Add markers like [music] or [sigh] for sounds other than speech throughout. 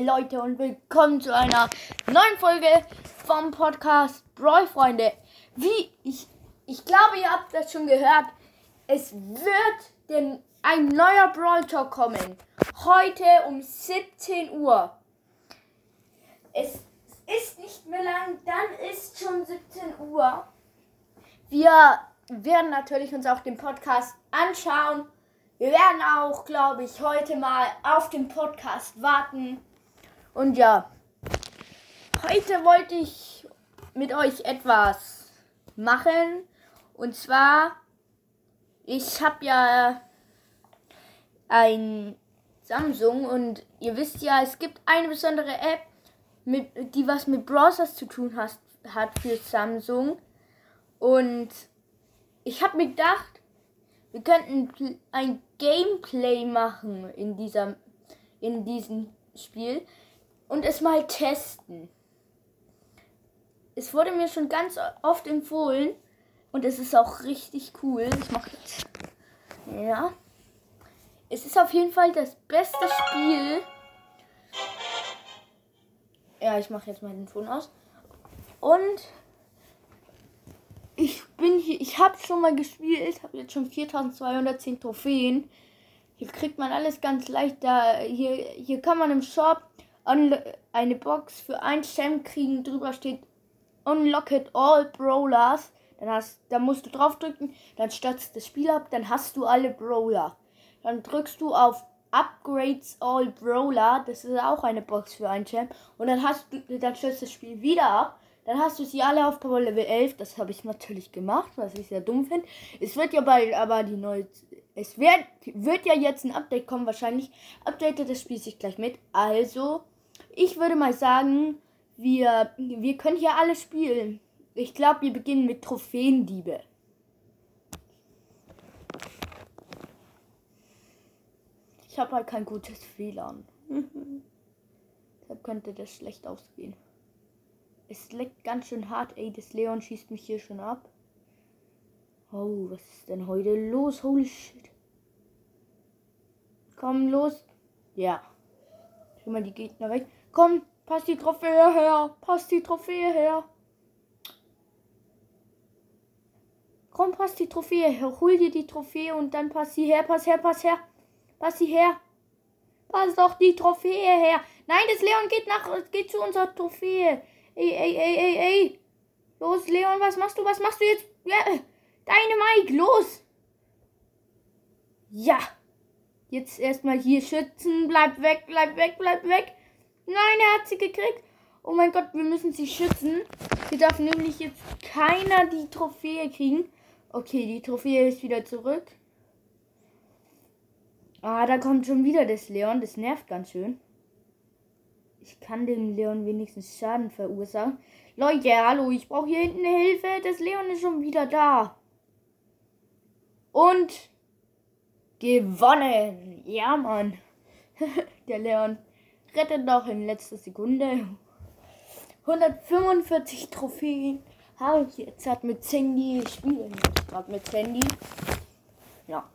Leute und willkommen zu einer neuen Folge vom Podcast Brawl Freunde. Wie ich, ich glaube, ihr habt das schon gehört. Es wird denn ein neuer Brawl Talk kommen. Heute um 17 Uhr. Es ist nicht mehr lang, dann ist schon 17 Uhr. Wir werden natürlich uns auch den Podcast anschauen wir werden auch, glaube ich, heute mal auf den Podcast warten. Und ja, heute wollte ich mit euch etwas machen. Und zwar, ich habe ja ein Samsung und ihr wisst ja, es gibt eine besondere App, mit, die was mit Browsers zu tun hat, hat für Samsung. Und ich habe mir gedacht, wir könnten ein Gameplay machen in dieser in diesem Spiel und es mal testen. Es wurde mir schon ganz oft empfohlen und es ist auch richtig cool. Ich mache jetzt. Ja. Es ist auf jeden Fall das beste Spiel. Ja, ich mache jetzt mal den Ton aus. Und ich bin hier, ich habe schon mal gespielt, habe jetzt schon 4210 Trophäen. Hier kriegt man alles ganz leicht da. Hier, hier kann man im Shop eine Box für ein Cent kriegen. Drüber steht Unlock it all Brawlers. Dann hast, da musst du draufdrücken, dann stürzt das Spiel ab, dann hast du alle Brawler. Dann drückst du auf Upgrades All Brawler, das ist auch eine Box für ein Champ. Und dann hast du, dann stürzt das Spiel wieder ab. Dann hast du sie alle auf Power Level 11. Das habe ich natürlich gemacht, was ich sehr dumm finde. Es wird ja bald aber die neue. Es wird, wird ja jetzt ein Update kommen, wahrscheinlich. Updatet das Spiel sich gleich mit. Also, ich würde mal sagen, wir, wir können hier alle spielen. Ich glaube, wir beginnen mit Trophäendiebe. Ich habe halt kein gutes WLAN. [laughs] Deshalb könnte das schlecht ausgehen. Es leckt ganz schön hart, ey. Das Leon schießt mich hier schon ab. Oh, was ist denn heute los? Holy shit. Komm, los. Ja. Schon mal die Gegner weg. Komm, pass die Trophäe her. Pass die Trophäe her. Komm, pass die Trophäe her. Hol dir die Trophäe und dann pass sie her. Pass her, pass her. Pass sie her. Pass doch die Trophäe her. Nein, das Leon geht nach, geht zu unserer Trophäe. Ey, ey, ey, ey, ey. Los, Leon, was machst du? Was machst du jetzt? Ja, deine Mike, los. Ja. Jetzt erstmal hier schützen. Bleib weg, bleib weg, bleib weg. Nein, er hat sie gekriegt. Oh mein Gott, wir müssen sie schützen. Hier darf nämlich jetzt keiner die Trophäe kriegen. Okay, die Trophäe ist wieder zurück. Ah, da kommt schon wieder das Leon. Das nervt ganz schön. Ich kann dem Leon wenigstens Schaden verursachen. Leute, hallo, ich brauche hier hinten Hilfe. Das Leon ist schon wieder da. Und gewonnen. Ja, Mann. [laughs] Der Leon rettet noch in letzter Sekunde. 145 Trophäen habe ich jetzt hat mit Sandy. Ich spiele mit Sandy. Ja.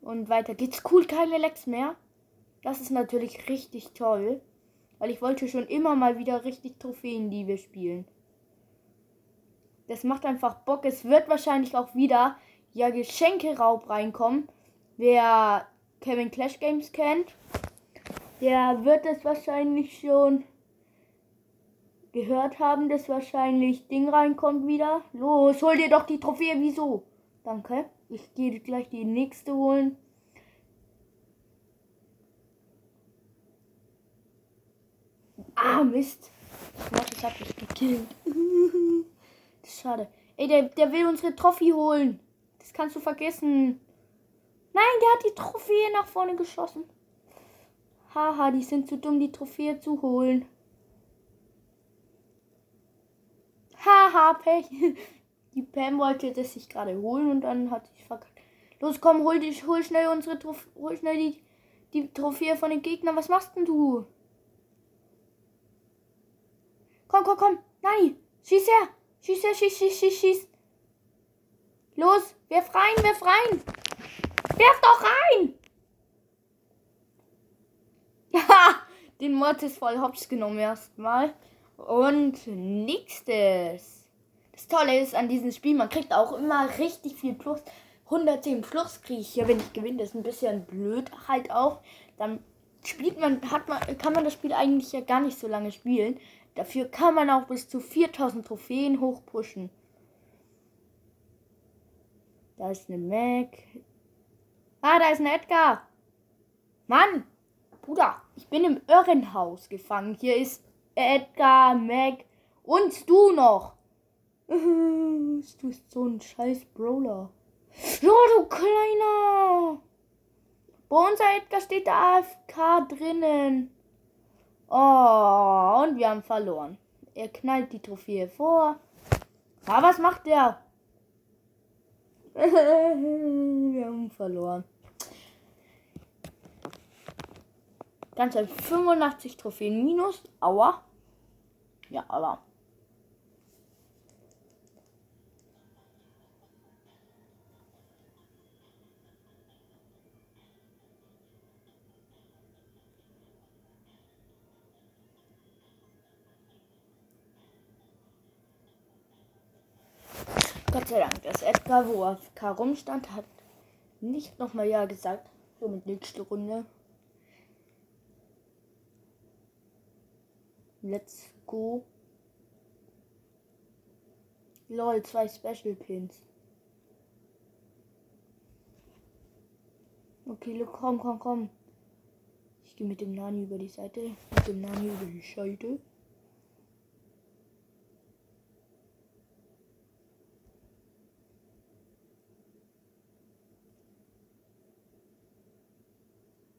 Und weiter geht's cool, keine Lecks mehr. Das ist natürlich richtig toll. Weil ich wollte schon immer mal wieder richtig Trophäen, die wir spielen. Das macht einfach Bock. Es wird wahrscheinlich auch wieder ja Geschenke-Raub reinkommen. Wer Kevin Clash Games kennt, der wird es wahrscheinlich schon gehört haben, dass wahrscheinlich Ding reinkommt wieder. Los, hol dir doch die Trophäe. Wieso? Danke. Ich gehe gleich die nächste holen. Ah, Mist. Ich hab dich gekillt. [laughs] Das ist schade. Ey, der, der will unsere Trophy holen. Das kannst du vergessen. Nein, der hat die Trophäe nach vorne geschossen. Haha, die sind zu dumm, die Trophäe zu holen. Haha, Pech. [laughs] Die Pam wollte das sich gerade holen und dann hat sie verkackt. Los, komm, hol dich, hol schnell unsere Trophäe, hol schnell die, die Trophäe von den Gegnern. Was machst denn du? Komm, komm, komm. Nein. Schieß her. Schieß her, schieß, schieß, schieß, schieß. Los, werf rein, werf rein. Werf doch rein. [laughs] Den Mortis voll hops genommen erstmal. Und nächstes. Das Tolle ist an diesem Spiel, man kriegt auch immer richtig viel Plus. 110 Plus kriege ich hier, wenn ich gewinne. Das ist ein bisschen blöd halt auch. Dann spielt man, hat man, kann man das Spiel eigentlich ja gar nicht so lange spielen. Dafür kann man auch bis zu 4000 Trophäen hochpushen. Da ist eine Mac. Ah, da ist ein Edgar. Mann! Bruder, ich bin im Irrenhaus gefangen. Hier ist Edgar, Mac und du noch. [laughs] Du bist so ein scheiß Brawler. Ja, du kleiner. Bei unser Edgar steht der AFK drinnen. Oh, und wir haben verloren. Er knallt die Trophäe vor. Ah, was macht der? [laughs] wir haben verloren. Ganz 85 Trophäen minus. Aua. Ja, aber. Gott sei Dank, dass Edgar, wo er rumstand, hat nicht nochmal Ja gesagt. Somit nächste Runde. Let's go. Lol, zwei Special Pins. Okay, komm, komm, komm. Ich gehe mit dem Nani über die Seite. Mit dem Nani über die Seite.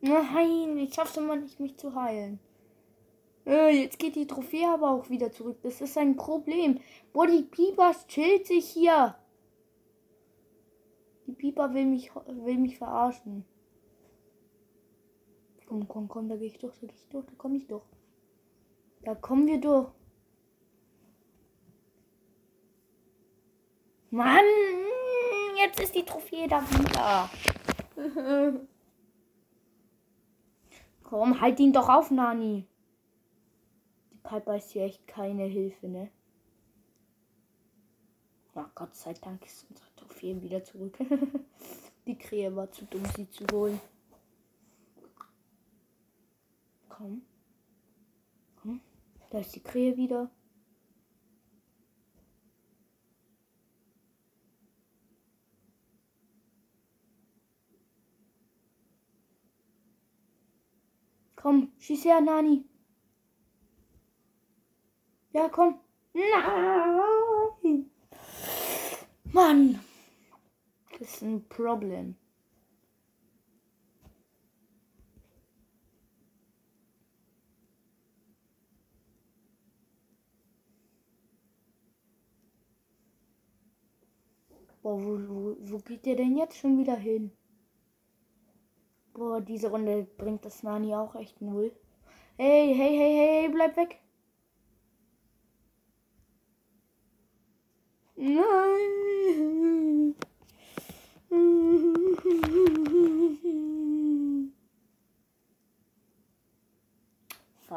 Nein, ich schaffe es immer nicht, mich zu heilen. Äh, jetzt geht die Trophäe aber auch wieder zurück. Das ist ein Problem. Boah, die Piepers chillt sich hier. Die Pieper will mich, will mich verarschen. Komm, komm, komm, da gehe ich durch, da gehe ich durch, da komme ich durch. Da kommen wir durch. Mann, jetzt ist die Trophäe da wieder. [laughs] komm, halt ihn doch auf, Nani. Piper ist hier echt keine Hilfe, ne? Ja, Gott sei Dank ist unsere Trophäe wieder zurück. [laughs] die Krähe war zu dumm, sie zu holen. Komm. Komm. Da ist die Krähe wieder. Komm, schieß her, Nani. Ja, komm. Nein. Mann. Das ist ein Problem. Boah, wo, wo, wo geht der denn jetzt schon wieder hin? Boah, diese Runde bringt das Nani auch echt null. Hey, hey, hey, hey, bleib weg. Nein.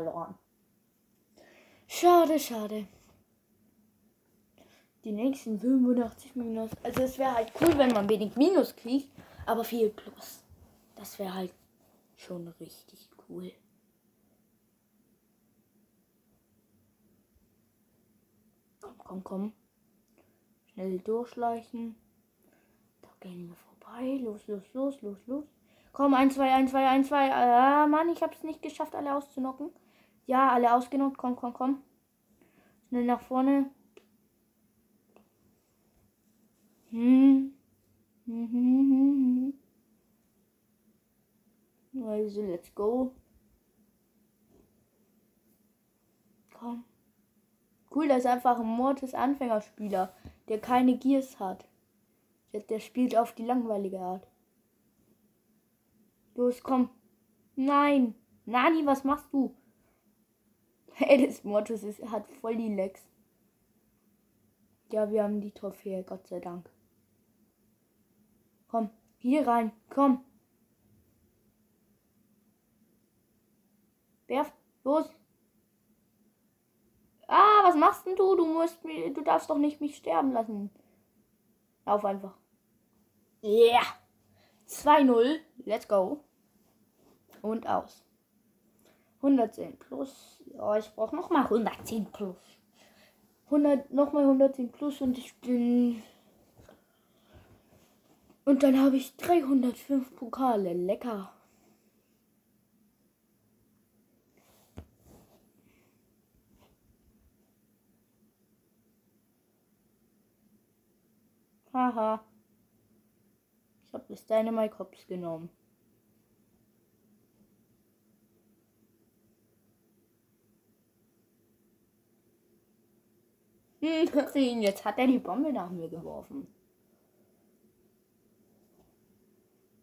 Verloren. Schade, schade. Die nächsten 85 Minus. Also es wäre halt cool, wenn man wenig Minus kriegt, aber viel Plus. Das wäre halt schon richtig cool. Komm, komm, komm. Schnell durchschleichen. Da gehen wir vorbei. Los, los, los, los, los. Komm, 1, 2, 1, 2, 1, 2. Ah, Mann, ich habe es nicht geschafft, alle auszunocken. Ja, alle ausgenockt. Komm, komm, komm. Schnell nach vorne. Hm. Hm, hm, hm. Also, let's go. Komm. Cool, das ist einfach ein Mortis Anfängerspieler der keine Gears hat. Der spielt auf die langweilige Art. Los, komm. Nein. Nani, was machst du? [laughs] Das Mortis ist, hat voll die Lecks. Ja, wir haben die Trophäe, Gott sei Dank. Komm, hier rein, komm. Werf Los. Ah, was machst denn du? Du musst mir, du darfst doch nicht mich sterben lassen. Lauf einfach. Yeah. 2-0. Let's go. Und aus. 110 plus. Ja, ich brauche noch mal 110 plus. 100, noch mal 110 plus und ich bin. Und dann habe ich 305 Pokale. Lecker. Haha. Ich habe das Dynamite Hops genommen. Hm, jetzt hat er die Bombe nach mir geworfen.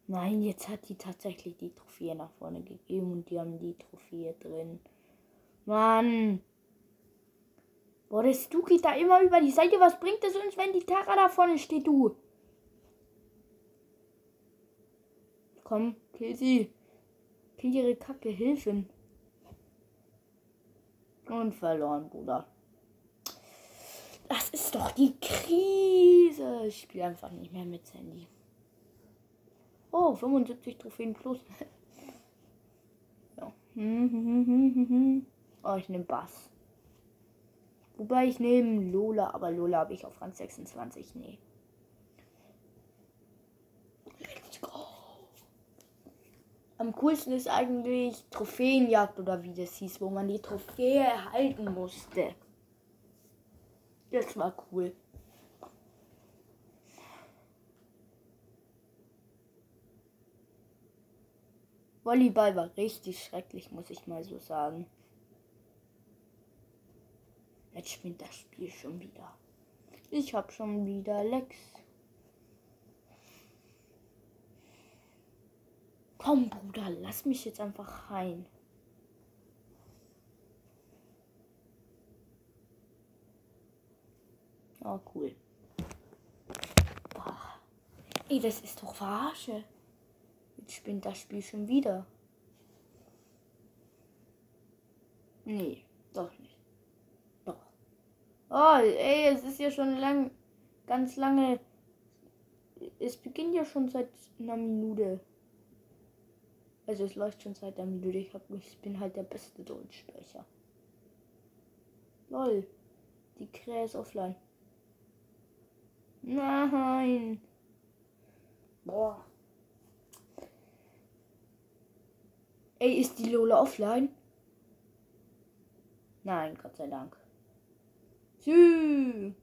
Nein, jetzt hat die tatsächlich die Trophäe nach vorne gegeben und die haben die Trophäe drin. Mann. Boah, der Stu geht da immer über die Seite. Was bringt es uns, wenn die Tara da vorne steht, du? Komm, kill sie. Kill ihre Kacke, Hilfen. Und verloren, Bruder. Das ist doch die Krise. Ich spiele einfach nicht mehr mit Sandy. Oh, 75 Trophäen plus. [laughs] Oh, ich nehme Bass. Wobei ich nehme Lola, aber Lola habe ich auf Rang 26. Nee. Let's go. Am coolsten ist eigentlich Trophäenjagd oder wie das hieß, wo man die Trophäe erhalten musste. Das war cool. Volleyball war richtig schrecklich, muss ich mal so sagen. Jetzt spinnt das Spiel schon wieder. Ich hab schon wieder Lex. Komm, Bruder, lass mich jetzt einfach rein. Oh, cool. Boah. Ey, das ist doch Verarsche. Jetzt spinnt das Spiel schon wieder. Nee, doch nicht. Doch. Oh, ey, es ist ja schon lang, ganz lange. Es beginnt ja schon seit einer Minute. Also es läuft schon seit einer Minute. Ich, hab, ich bin halt der beste Deutschsprecher. Lol. Die Krähe ist offline. Nein. Boah. Ey, ist die Lola offline? Nein, Gott sei Dank. Sü.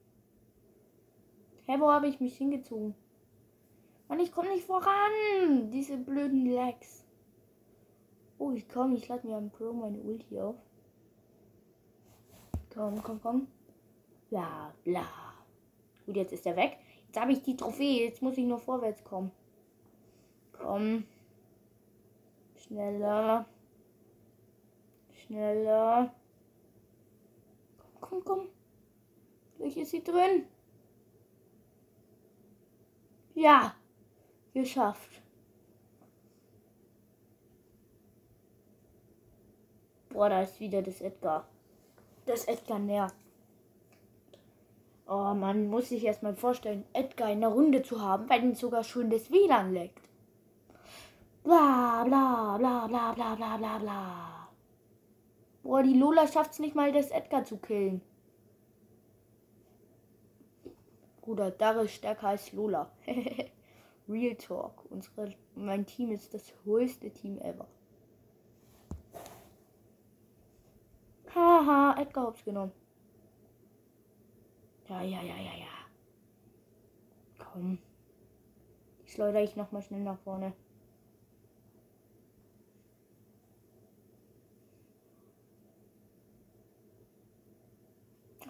Hä, wo habe ich mich hingezogen? Mann, ich komme nicht voran. Diese blöden Lags. Oh, ich komme. Ich lade mir am Pro meine Ulti auf. Komm, komm, komm. Bla, bla. Gut, jetzt ist er weg. Jetzt habe ich die Trophäe. Jetzt muss ich nur vorwärts kommen. Komm. Schneller. Schneller. Komm, komm, komm. Gleich ist sie drin. Ja. Geschafft. Boah, da ist wieder das Edgar. Das Edgar nervt. Oh, man muss sich erstmal vorstellen, Edgar in der Runde zu haben, weil ihn sogar schon das WLAN leckt. Bla bla bla bla bla bla bla bla. Boah, die Lola schafft es nicht mal, das Edgar zu killen. Bruder, Dare ist stärker als Lola. [laughs] Real Talk. Unsere, mein Team ist das höchste Team ever. Haha, Edgar hab's genommen. Ja, ja, ja, ja, ja. Komm. Ich schleudere ich nochmal schnell nach vorne.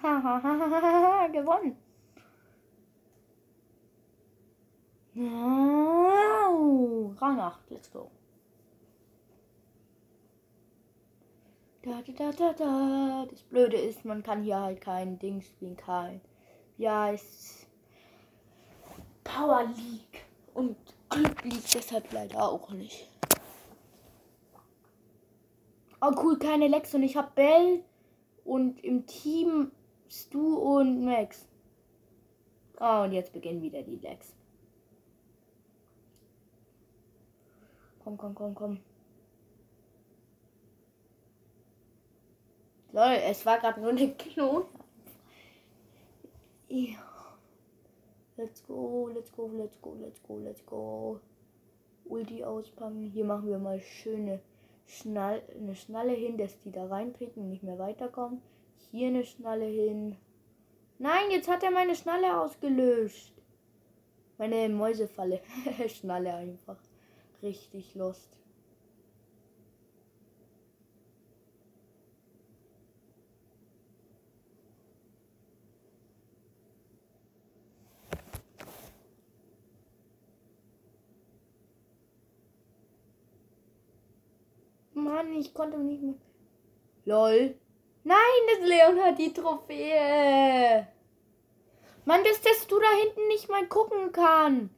Hahaha, gewonnen. Oh, Rang 8, let's go. Da, da, da, da, Das Blöde ist, man kann hier halt kein Ding spielen, kein. Ja, es Power League und Glück League deshalb leider auch nicht. Oh cool, keine Lex und ich hab Bell und im Team Stu und Max. Oh, und jetzt beginnen wieder die Lex. Komm, komm, komm, komm. Lol, es war gerade nur eine Klon. Let's go, let's go, let's go, let's go, let's go. Ulti auspacken. Hier machen wir mal schöne Schnall, eine Schnalle hin, dass die da reintreten und nicht mehr weiterkommen. Hier eine Schnalle hin. Nein, jetzt hat er meine Schnalle ausgelöscht. Meine Mäusefalle. [laughs] Schnalle einfach. Richtig lost. Mann, ich konnte nicht mehr. LOL. Nein, das Leon hat die Trophäe. Mann, dass das du da hinten nicht mal gucken kann.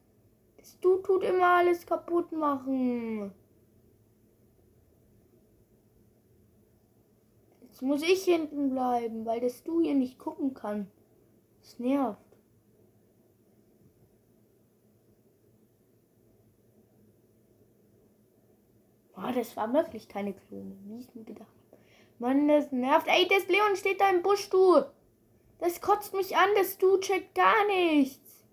Das du tut immer alles kaputt machen. Jetzt muss ich hinten bleiben, weil das du hier nicht gucken kann. Das nervt. Oh, das war wirklich keine Klone, wie ich mir gedacht habe. Mann, das nervt. Ey, das Leon steht da im Busch, du. Das kotzt mich an, das du checkt gar nichts.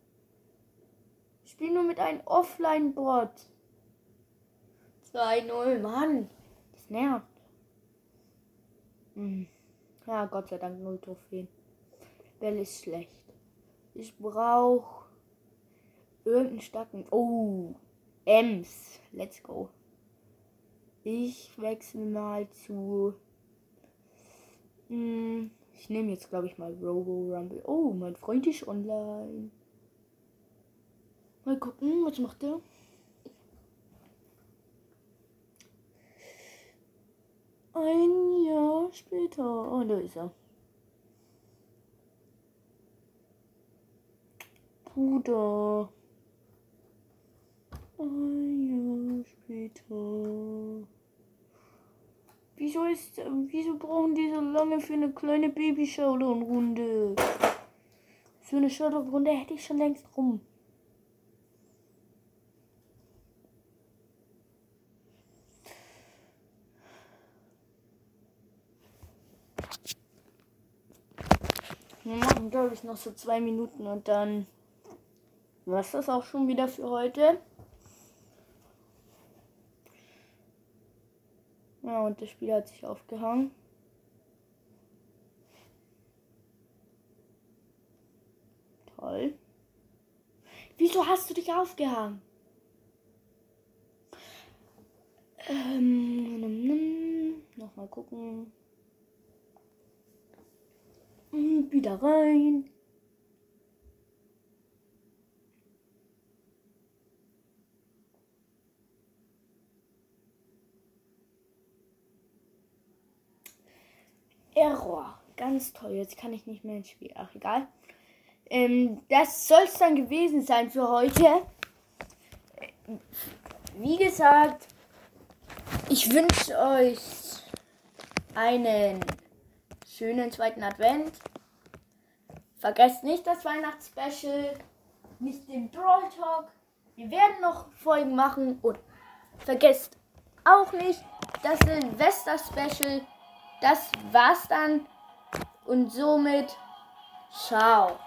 Ich spiele nur mit einem Offline-Bot. 2-0, Mann. Das nervt. Hm. Ja, Gott sei Dank null Trophäen. Bell ist schlecht. Ich brauche irgendeinen starken. Oh, Ems. Let's go. Ich wechsle mal zu. Hm, ich nehme jetzt, glaube ich, mal Robo Rumble. Oh, mein Freund ist online. Mal gucken, was macht er? Ein Jahr später. Oh, da ist er. Bruder. Ein Jahr später. Wieso ist, wieso brauchen die so lange für eine kleine Baby-Showdown-Runde? So eine Showdown-Runde hätte ich schon längst rum. Wir machen, glaube ich, noch so zwei Minuten und dann war es das auch schon wieder für heute. Und das Spiel hat sich aufgehangen. Toll. Wieso hast du dich aufgehangen? Ähm, nochmal gucken. Hm, wieder rein. Error. Ganz toll. Jetzt kann ich nicht mehr ins Spiel. Ach, egal. Ähm, das soll es dann gewesen sein für heute. Wie gesagt, ich wünsche euch einen schönen zweiten Advent. Vergesst nicht das Weihnachtsspecial, nicht den Brawl Talk. Wir werden noch Folgen machen und vergesst auch nicht das Silvester Special das war's dann. Und somit, ciao.